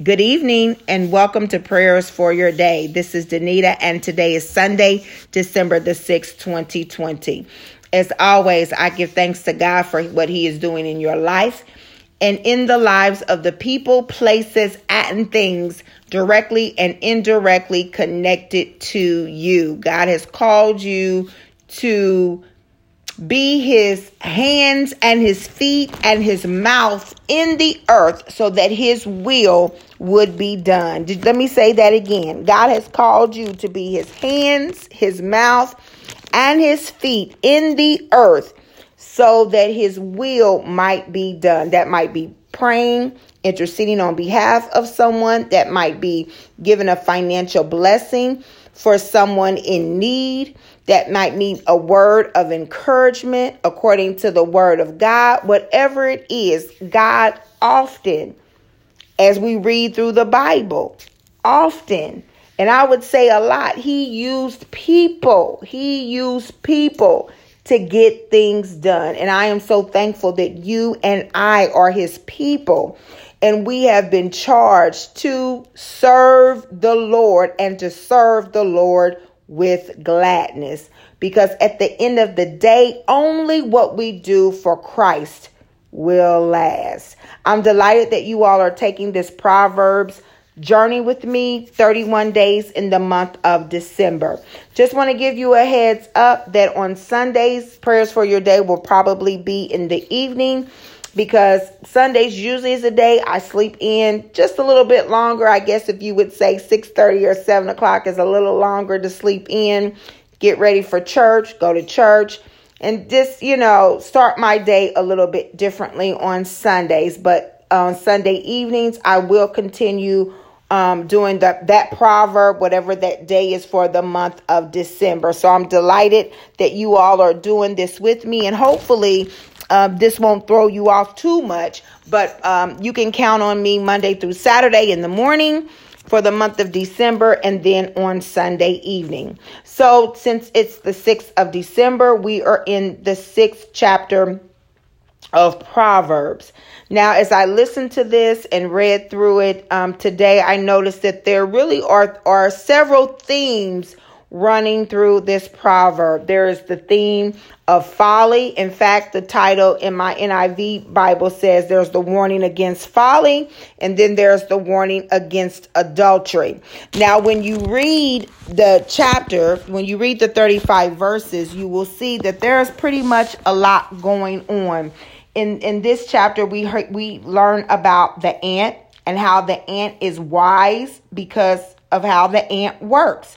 Good evening and welcome to Prayers for Your Day. This is Danita and today is Sunday, December the 6th, 2020. As always, I give thanks to God for what He is doing in your life and in the lives of the people, places, and things directly and indirectly connected to you. God has called you to be his hands and his feet and his mouth in the earth so that his will would be done. Let me say that again. God has called you to be his hands, his mouth, and his feet in the earth so that his will might be done. That might be praying, interceding on behalf of someone, that might be giving a financial blessing for someone in need that might mean a word of encouragement according to the word of God. Whatever it is, God often, as we read through the Bible, often, and I would say a lot, he used people. He used people to get things done. And I am so thankful that you and I are his people. And we have been charged to serve the Lord and to serve the Lord with gladness. Because at the end of the day, only what we do for Christ will last. I'm delighted that you all are taking this Proverbs journey with me 31 days in the month of December. Just want to give you a heads up that on Sundays, prayers for your day will probably be in the evening because Sundays usually is a day I sleep in just a little bit longer. I guess if you would say 6:30 or 7 o'clock is a little longer to sleep in, get ready for church, go to church, and just, you know, start my day a little bit differently on Sundays. But on Sunday evenings, I will continue um, doing that that proverb, whatever that day is for the month of December. So I'm delighted that you all are doing this with me, and hopefully um, this won't throw you off too much, but um, you can count on me Monday through Saturday in the morning for the month of December and then on Sunday evening. So, since it's the 6th of December, we are in the sixth chapter of Proverbs. Now, as I listened to this and read through it um, today, I noticed that there really are, are several themes running through this proverb. There is the theme of folly. In fact, the title in my NIV Bible says there's the warning against folly, and then there's the warning against adultery. Now, when you read the chapter, when you read the 35 verses, you will see that there's pretty much a lot going on. In in this chapter, we heard, we learn about the ant and how the ant is wise because of how the ant works.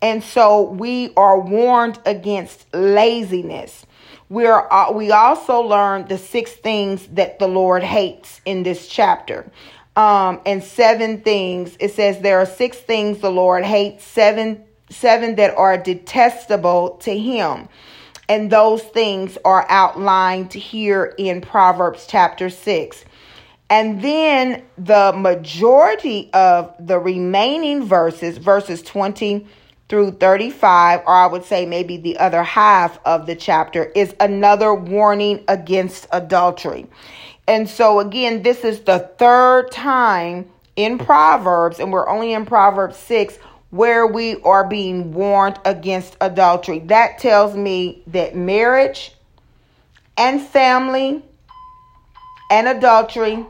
And so we are warned against laziness. We are uh, we also learn the six things that the Lord hates in this chapter. Um, and seven things. It says there are six things the Lord hates, seven seven that are detestable to him. And those things are outlined here in Proverbs chapter 6. And then the majority of the remaining verses, verses 20 through 35, or I would say maybe the other half of the chapter, is another warning against adultery. And so, again, this is the third time in Proverbs, and we're only in Proverbs 6, where we are being warned against adultery. That tells me that marriage and family and adultery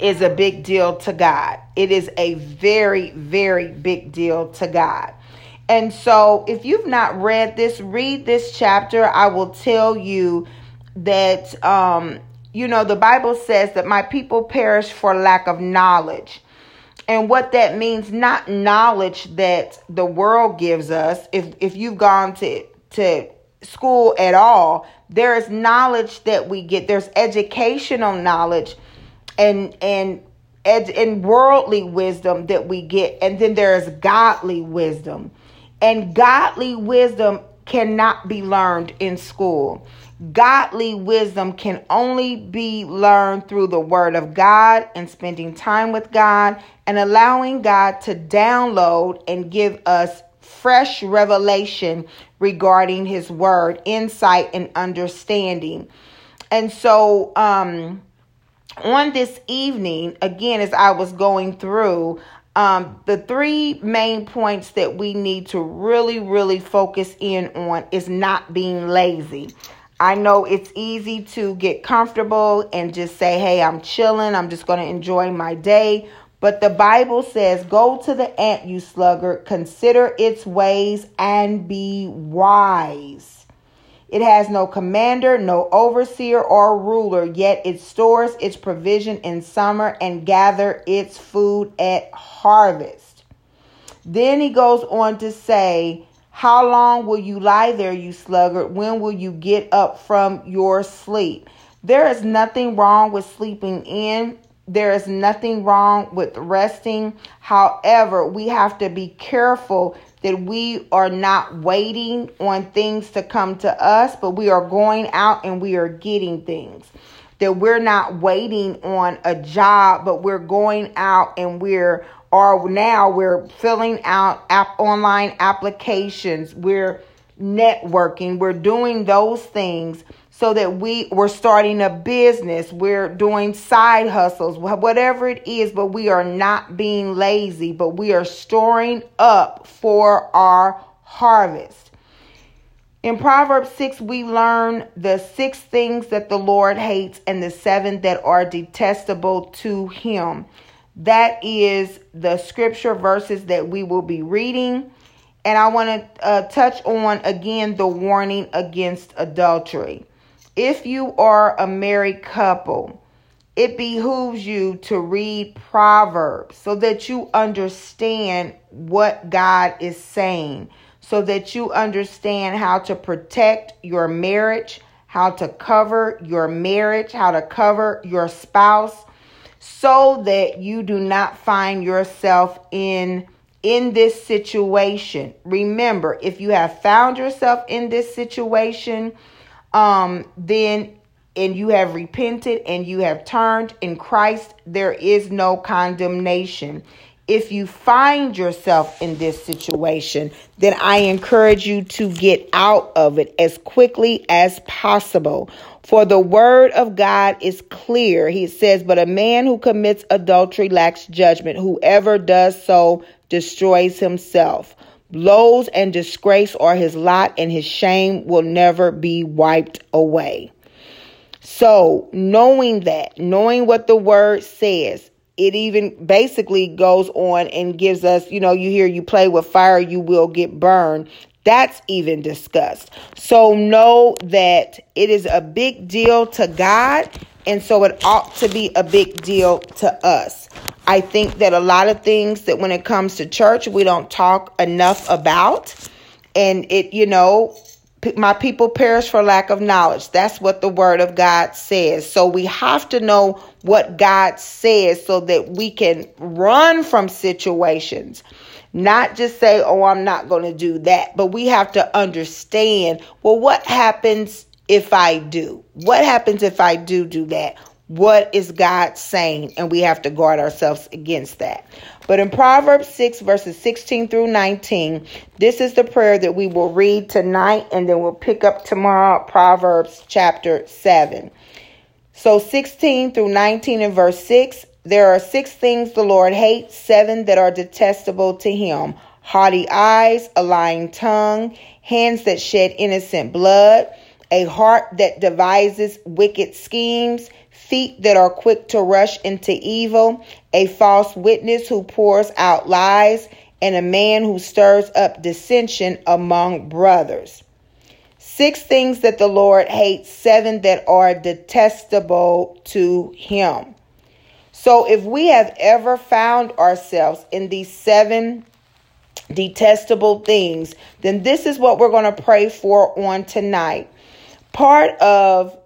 is a big deal to God. It is a very, very big deal to God. And so, if you've not read this, read this chapter. I will tell you that, um, you know, the Bible says that my people perish for lack of knowledge. And what that means, not knowledge that the world gives us. If if you've gone to to school at all, there is knowledge that we get. There's educational knowledge and and and worldly wisdom that we get, and then there is godly wisdom. And godly wisdom cannot be learned in school. Godly wisdom can only be learned through the Word of God and spending time with God and allowing God to download and give us fresh revelation regarding His Word, insight, and understanding. And so, um, on this evening, again, as I was going through, um, the three main points that we need to really, really focus in on is not being lazy. I know it's easy to get comfortable and just say, hey, I'm chilling. I'm just going to enjoy my day. But the Bible says, Go to the ant, you sluggard, consider its ways and be wise. It has no commander, no overseer or ruler, yet it stores its provision in summer and gather its food at harvest. Then he goes on to say, How long will you lie there, you sluggard? When will you get up from your sleep? There is nothing wrong with sleeping in. There is nothing wrong with resting. However, we have to be careful that we are not waiting on things to come to us, but we are going out and we are getting things. That we're not waiting on a job, but we're going out and we're or now we're filling out app online applications. We're networking. We're doing those things so that we we're starting a business we're doing side hustles whatever it is but we are not being lazy but we are storing up for our harvest. In proverbs 6 we learn the six things that the lord hates and the seven that are detestable to him. That is the scripture verses that we will be reading. And i want to uh, touch on again the warning against adultery if you are a married couple, it behooves you to read Proverbs so that you understand what God is saying, so that you understand how to protect your marriage, how to cover your marriage, how to cover your spouse, so that you do not find yourself in in this situation. Remember, if you have found yourself in this situation, um, then and you have repented and you have turned in Christ, there is no condemnation. If you find yourself in this situation, then I encourage you to get out of it as quickly as possible. For the word of God is clear. He says, But a man who commits adultery lacks judgment. Whoever does so destroys himself. Blows and disgrace are his lot, and his shame will never be wiped away. So, knowing that, knowing what the word says, it even basically goes on and gives us, you know, you hear you play with fire, you will get burned. That's even discussed. So, know that it is a big deal to God, and so it ought to be a big deal to us. I think that a lot of things that when it comes to church, we don't talk enough about. And it, you know, my people perish for lack of knowledge. That's what the word of God says. So we have to know what God says so that we can run from situations. Not just say, oh, I'm not going to do that, but we have to understand well, what happens if I do? What happens if I do do that? What is God saying? And we have to guard ourselves against that. But in Proverbs 6, verses 16 through 19, this is the prayer that we will read tonight, and then we'll pick up tomorrow, Proverbs chapter 7. So 16 through 19 in verse 6, there are six things the Lord hates, seven that are detestable to him haughty eyes, a lying tongue, hands that shed innocent blood, a heart that devises wicked schemes feet that are quick to rush into evil, a false witness who pours out lies, and a man who stirs up dissension among brothers. Six things that the Lord hates, seven that are detestable to him. So if we have ever found ourselves in these seven detestable things, then this is what we're going to pray for on tonight. Part of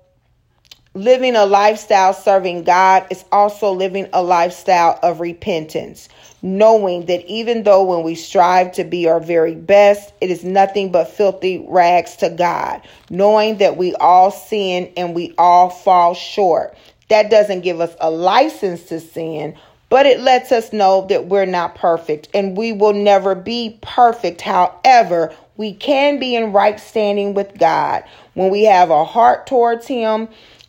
living a lifestyle serving God is also living a lifestyle of repentance, knowing that even though when we strive to be our very best, it is nothing but filthy rags to God, knowing that we all sin and we all fall short. That doesn't give us a license to sin, but it lets us know that we're not perfect and we will never be perfect. However, we can be in right standing with God when we have a heart towards Him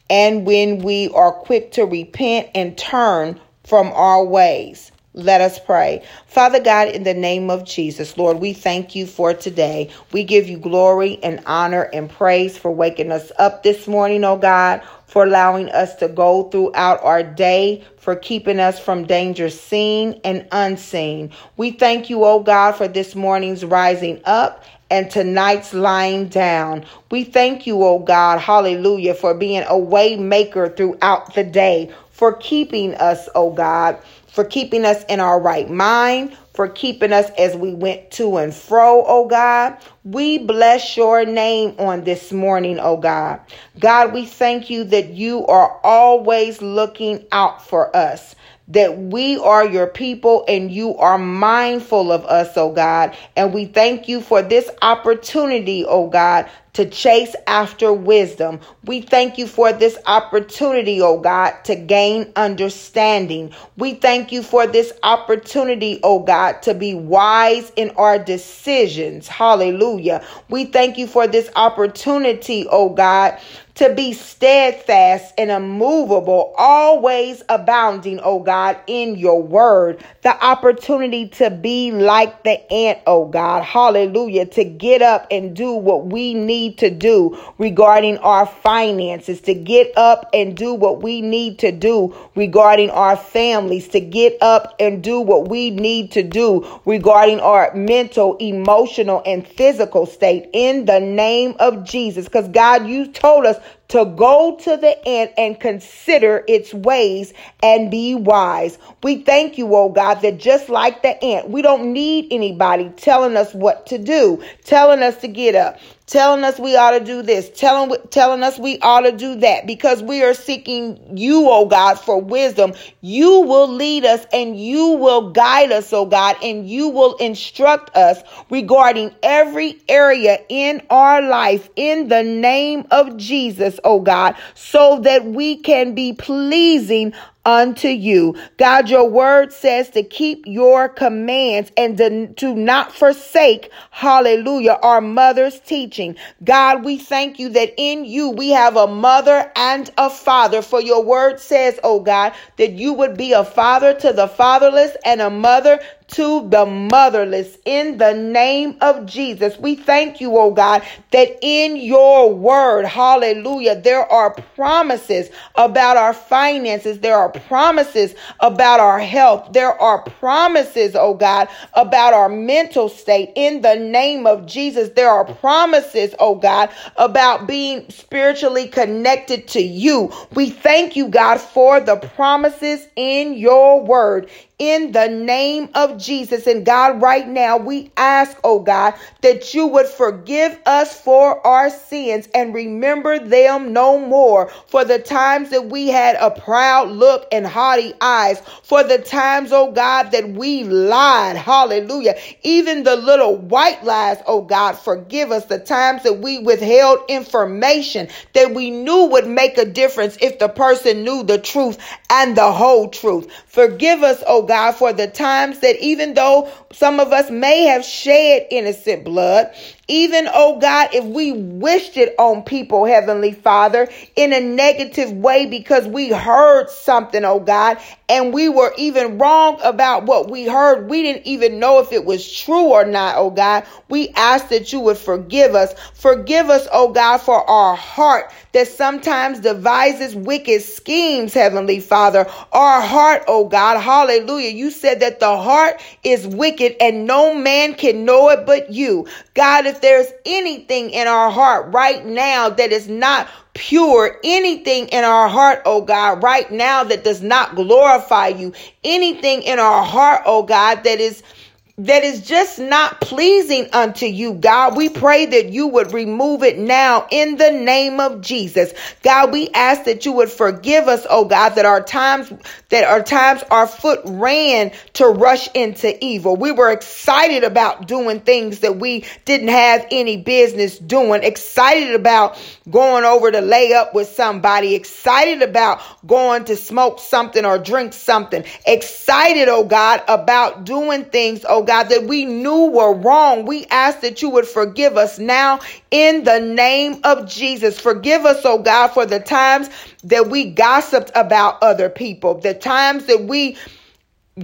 and when we are quick to repent and turn from our ways. Let us pray. Father God, in the name of Jesus, Lord, we thank you for today. We give you glory and honor and praise for waking us up this morning, oh God, for allowing us to go throughout our day, for keeping us from danger seen and unseen. We thank you, oh God, for this morning's rising up and tonight's lying down. We thank you, oh God, hallelujah, for being a way maker throughout the day, for keeping us, oh God for keeping us in our right mind, for keeping us as we went to and fro, oh God. We bless your name on this morning, oh God. God, we thank you that you are always looking out for us that we are your people and you are mindful of us, oh God. And we thank you for this opportunity, oh God, to chase after wisdom. We thank you for this opportunity, oh God, to gain understanding. We thank you for this opportunity, oh God, to be wise in our decisions. Hallelujah. We thank you for this opportunity, oh God, to be steadfast and immovable, always abounding, oh God, in your word. The opportunity to be like the ant, oh God. Hallelujah. To get up and do what we need to do regarding our finances, to get up and do what we need to do regarding our families, to get up and do what we need to do regarding our mental, emotional, and physical state in the name of Jesus. Because God, you told us to go to the ant and consider its ways and be wise. We thank you, oh God, that just like the ant, we don't need anybody telling us what to do, telling us to get up, telling us we ought to do this, telling telling us we ought to do that because we are seeking you, oh God, for wisdom. You will lead us and you will guide us, oh God, and you will instruct us regarding every area in our life in the name of Jesus, oh God, so that we can be pleasing unto you. God, your word says to keep your commands and to, not forsake, hallelujah, our mother's teaching. God, we thank you that in you we have a mother and a father. For your word says, oh God, that you would be a father to the fatherless and a mother to the motherless in the name of Jesus. We thank you, oh God, that in your word, hallelujah, there are promises about our finances. There are promises about our health. There are promises, oh God, about our mental state in the name of Jesus. There are promises, oh God, about being spiritually connected to you. We thank you, God, for the promises in your word in the name of Jesus. And God, right now, we ask, oh God, that you would forgive us for our sins and remember them no more. For the times that we had a proud look and haughty eyes, for the times, oh God, that we lied. Hallelujah. Even the little white lies, oh God, forgive us. The times that we withheld information that we knew would make a difference if the person knew the truth and the whole truth. Forgive us, oh God, for the times that even though some of us may have shed innocent blood, even, oh God, if we wished it on people, Heavenly Father, in a negative way because we heard something, oh God, and we were even wrong about what we heard. We didn't even know if it was true or not, oh God. We ask that you would forgive us. Forgive us, oh God, for our heart that sometimes devises wicked schemes, Heavenly Father. Our heart, oh God, hallelujah. You said that the heart is wicked and no man can know it but you. God, if there's anything in our heart right now that is not pure, anything in our heart, oh God, right now that does not glorify you, anything in our heart, oh God, that is that is just not pleasing unto you, God. We pray that you would remove it now in the name of Jesus. God, we ask that you would forgive us, oh God, that our times, that our times our foot ran to rush into evil. We were excited about doing things that we didn't have any business doing, excited about going over to lay up with somebody, excited about going to smoke something or drink something, excited, oh God, about doing things, oh God, that we knew were wrong. We ask that you would forgive us now in the name of Jesus. Forgive us, oh God, for the times that we gossiped about other people, the times that we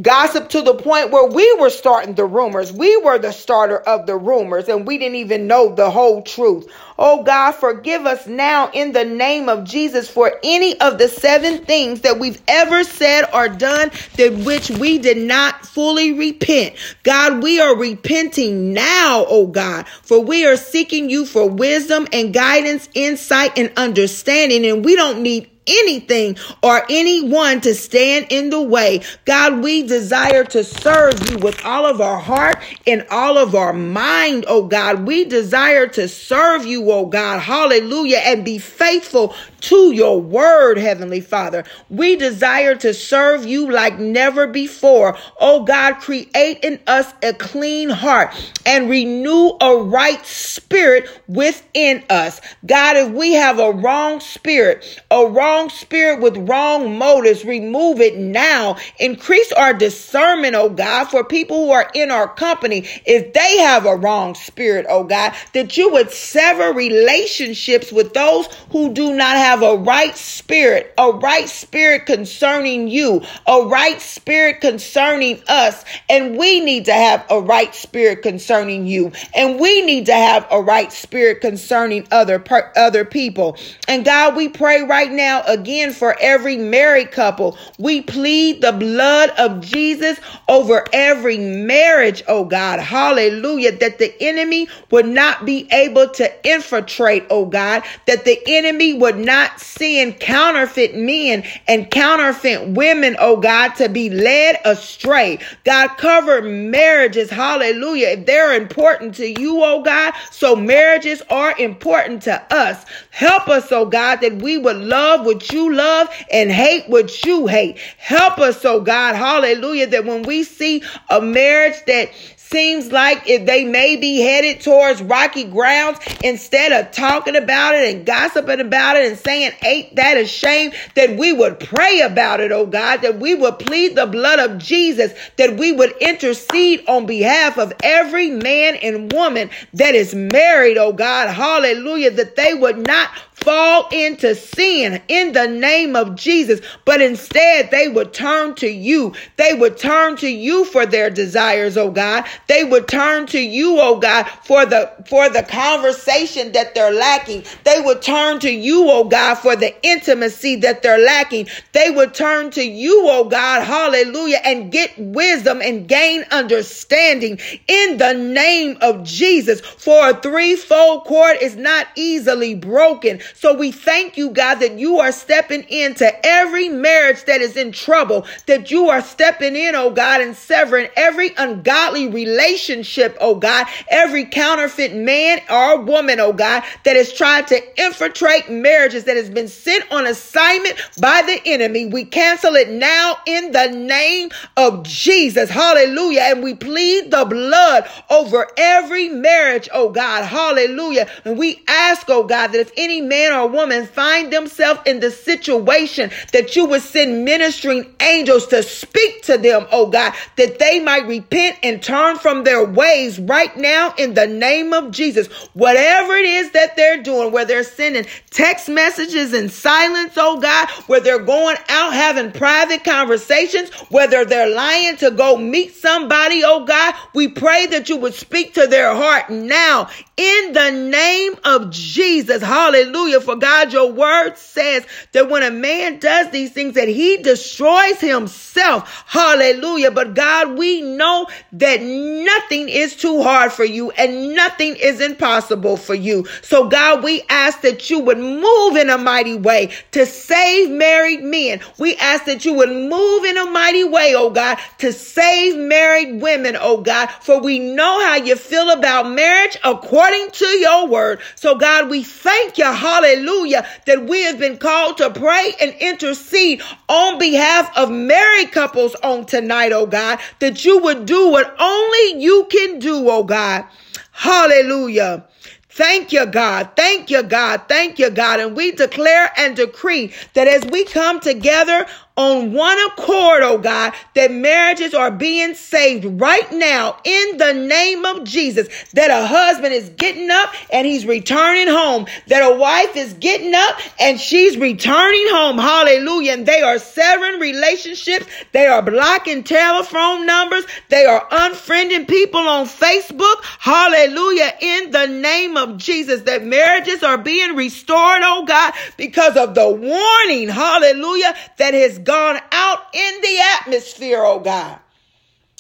gossip to the point where we were starting the rumors. We were the starter of the rumors and we didn't even know the whole truth. Oh God, forgive us now in the name of Jesus for any of the seven things that we've ever said or done that which we did not fully repent. God, we are repenting now, oh God, for we are seeking you for wisdom and guidance, insight and understanding and we don't need anything or anyone to stand in the way. God, we desire to serve you with all of our heart and all of our mind, oh God. We desire to serve you, oh God. Hallelujah. And be faithful to your word, Heavenly Father. We desire to serve you like never before. Oh God, create in us a clean heart and renew a right spirit within us. God, if we have a wrong spirit, a wrong spirit with wrong motives, remove it now. Increase our discernment, oh God, for people who are in our company. If they have a wrong spirit, oh God, that you would sever relationships with those who do not have have a right spirit, a right spirit concerning you, a right spirit concerning us. And we need to have a right spirit concerning you. And we need to have a right spirit concerning other, per, other people. And God, we pray right now again for every married couple. We plead the blood of Jesus over every marriage, oh God. Hallelujah. That the enemy would not be able to infiltrate, oh God. That the enemy would not not seeing counterfeit men and counterfeit women, oh God, to be led astray. God, cover marriages, hallelujah, if they're important to you, oh God, so marriages are important to us. Help us, oh God, that we would love what you love and hate what you hate. Help us, oh God, hallelujah, that when we see a marriage that seems like if they may be headed towards rocky grounds, instead of talking about it and gossiping about it and saying, ain't that a shame, that we would pray about it, oh God, that we would plead the blood of Jesus, that we would intercede on behalf of every man and woman that is married, oh God, hallelujah, that they would not fall into sin in the name of Jesus, but instead they would turn to you. They would turn to you for their desires, oh God. They would turn to you, oh God, for the for the conversation that they're lacking. They would turn to you, oh God, for the intimacy that they're lacking. They would turn to you, oh God, hallelujah, and get wisdom and gain understanding in the name of Jesus. For a threefold cord is not easily broken. So we thank you, God, that you are stepping into every marriage that is in trouble, that you are stepping in, oh God, and severing every ungodly relationship, oh God, every counterfeit man or woman, oh God, that has tried to infiltrate marriages that has been sent on assignment by the enemy. We cancel it now in the name of Jesus. Hallelujah. And we plead the blood over every marriage, oh God. Hallelujah. And we ask, oh God, that if any man man or woman find themselves in the situation that you would send ministering angels to speak to them, oh God, that they might repent and turn from their ways right now in the name of Jesus. Whatever it is that they're doing, where they're sending text messages in silence, oh God, where they're going out having private conversations, whether they're lying to go meet somebody, oh God, we pray that you would speak to their heart now in the name of Jesus. Hallelujah. For God, your word says that when a man does these things, that he destroys himself. Hallelujah. But God, we know that nothing is too hard for you and nothing is impossible for you. So God, we ask that you would move in a mighty way to save married men. We ask that you would move in a mighty way, oh God, to save married women, oh God, for we know how you feel about marriage according according to your word. So, God, we thank you, hallelujah, that we have been called to pray and intercede on behalf of married couples on tonight, oh God, that you would do what only you can do, oh God. Hallelujah. Thank you, God. Thank you, God. Thank you, God. And we declare and decree that as we come together on one accord, oh God, that marriages are being saved right now in the name of Jesus. That a husband is getting up and he's returning home. That a wife is getting up and she's returning home. Hallelujah. And they are severing relationships. They are blocking telephone numbers. They are unfriending people on Facebook. Hallelujah. In the name of Jesus, that marriages are being restored, oh God, because of the warning. Hallelujah. That has gone out in the atmosphere, oh God.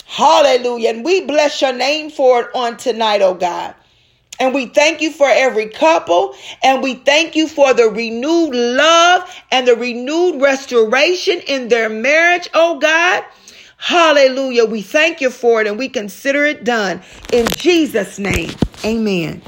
Hallelujah. And we bless your name for it on tonight, oh God. And we thank you for every couple. And we thank you for the renewed love and the renewed restoration in their marriage, oh God. Hallelujah. We thank you for it and we consider it done. In Jesus' name, amen.